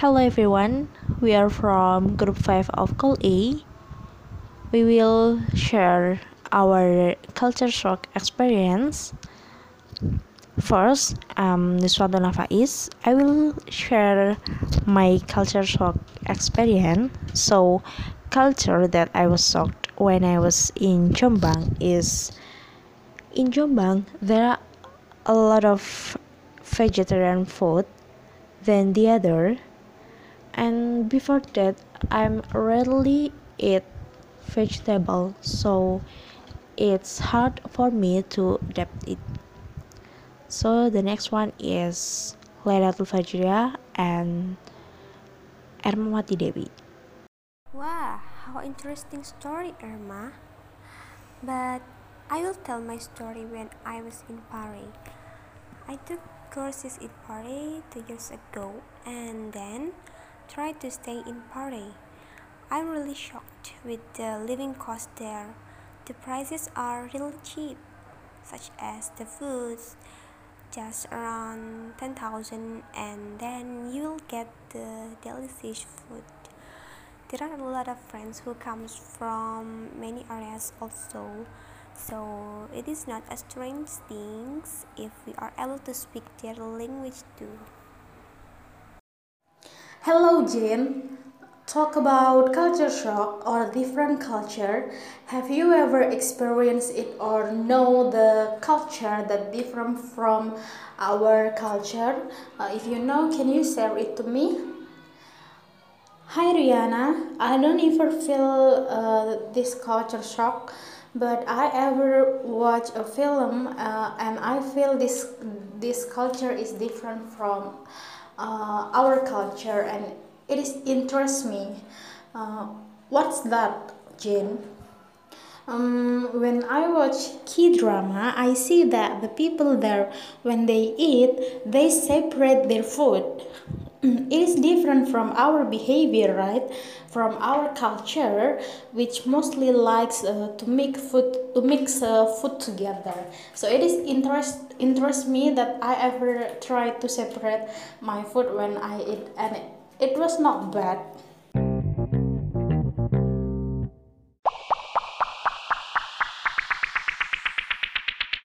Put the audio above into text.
Hello everyone, we are from group 5 of Call A. We will share our culture shock experience. First, um, Niswatu Nafais. I will share my culture shock experience. So, culture that I was shocked when I was in Jombang is in Jombang there are a lot of vegetarian food than the other and before that i'm rarely eat vegetable so it's hard for me to adapt it so the next one is Lailatul Fajriah and Ermawati Dewi Wow, how interesting story, Irma. But I will tell my story when I was in Pare. I took courses in Pare two years ago and then tried to stay in Pare. I'm really shocked with the living cost there. The prices are really cheap, such as the foods, just around 10,000 and then you'll get the delicious food. There are a lot of friends who comes from many areas also. So it is not a strange thing if we are able to speak their language too. Hello, Jane. Talk about culture shock or different culture. Have you ever experienced it or know the culture that different from our culture? Uh, if you know, can you share it to me? Hi Rihanna, I don't ever feel uh, this culture shock, but I ever watch a film uh, and I feel this this culture is different from uh, our culture and it is interests me. Uh, what's that, Jane? Um, when I watch K-drama, I see that the people there, when they eat, they separate their food. It is different from our behavior, right? From our culture, which mostly likes uh, to make food to mix uh, food together. So it is interest interest me that I ever try to separate my food when I eat, and it, it was not bad.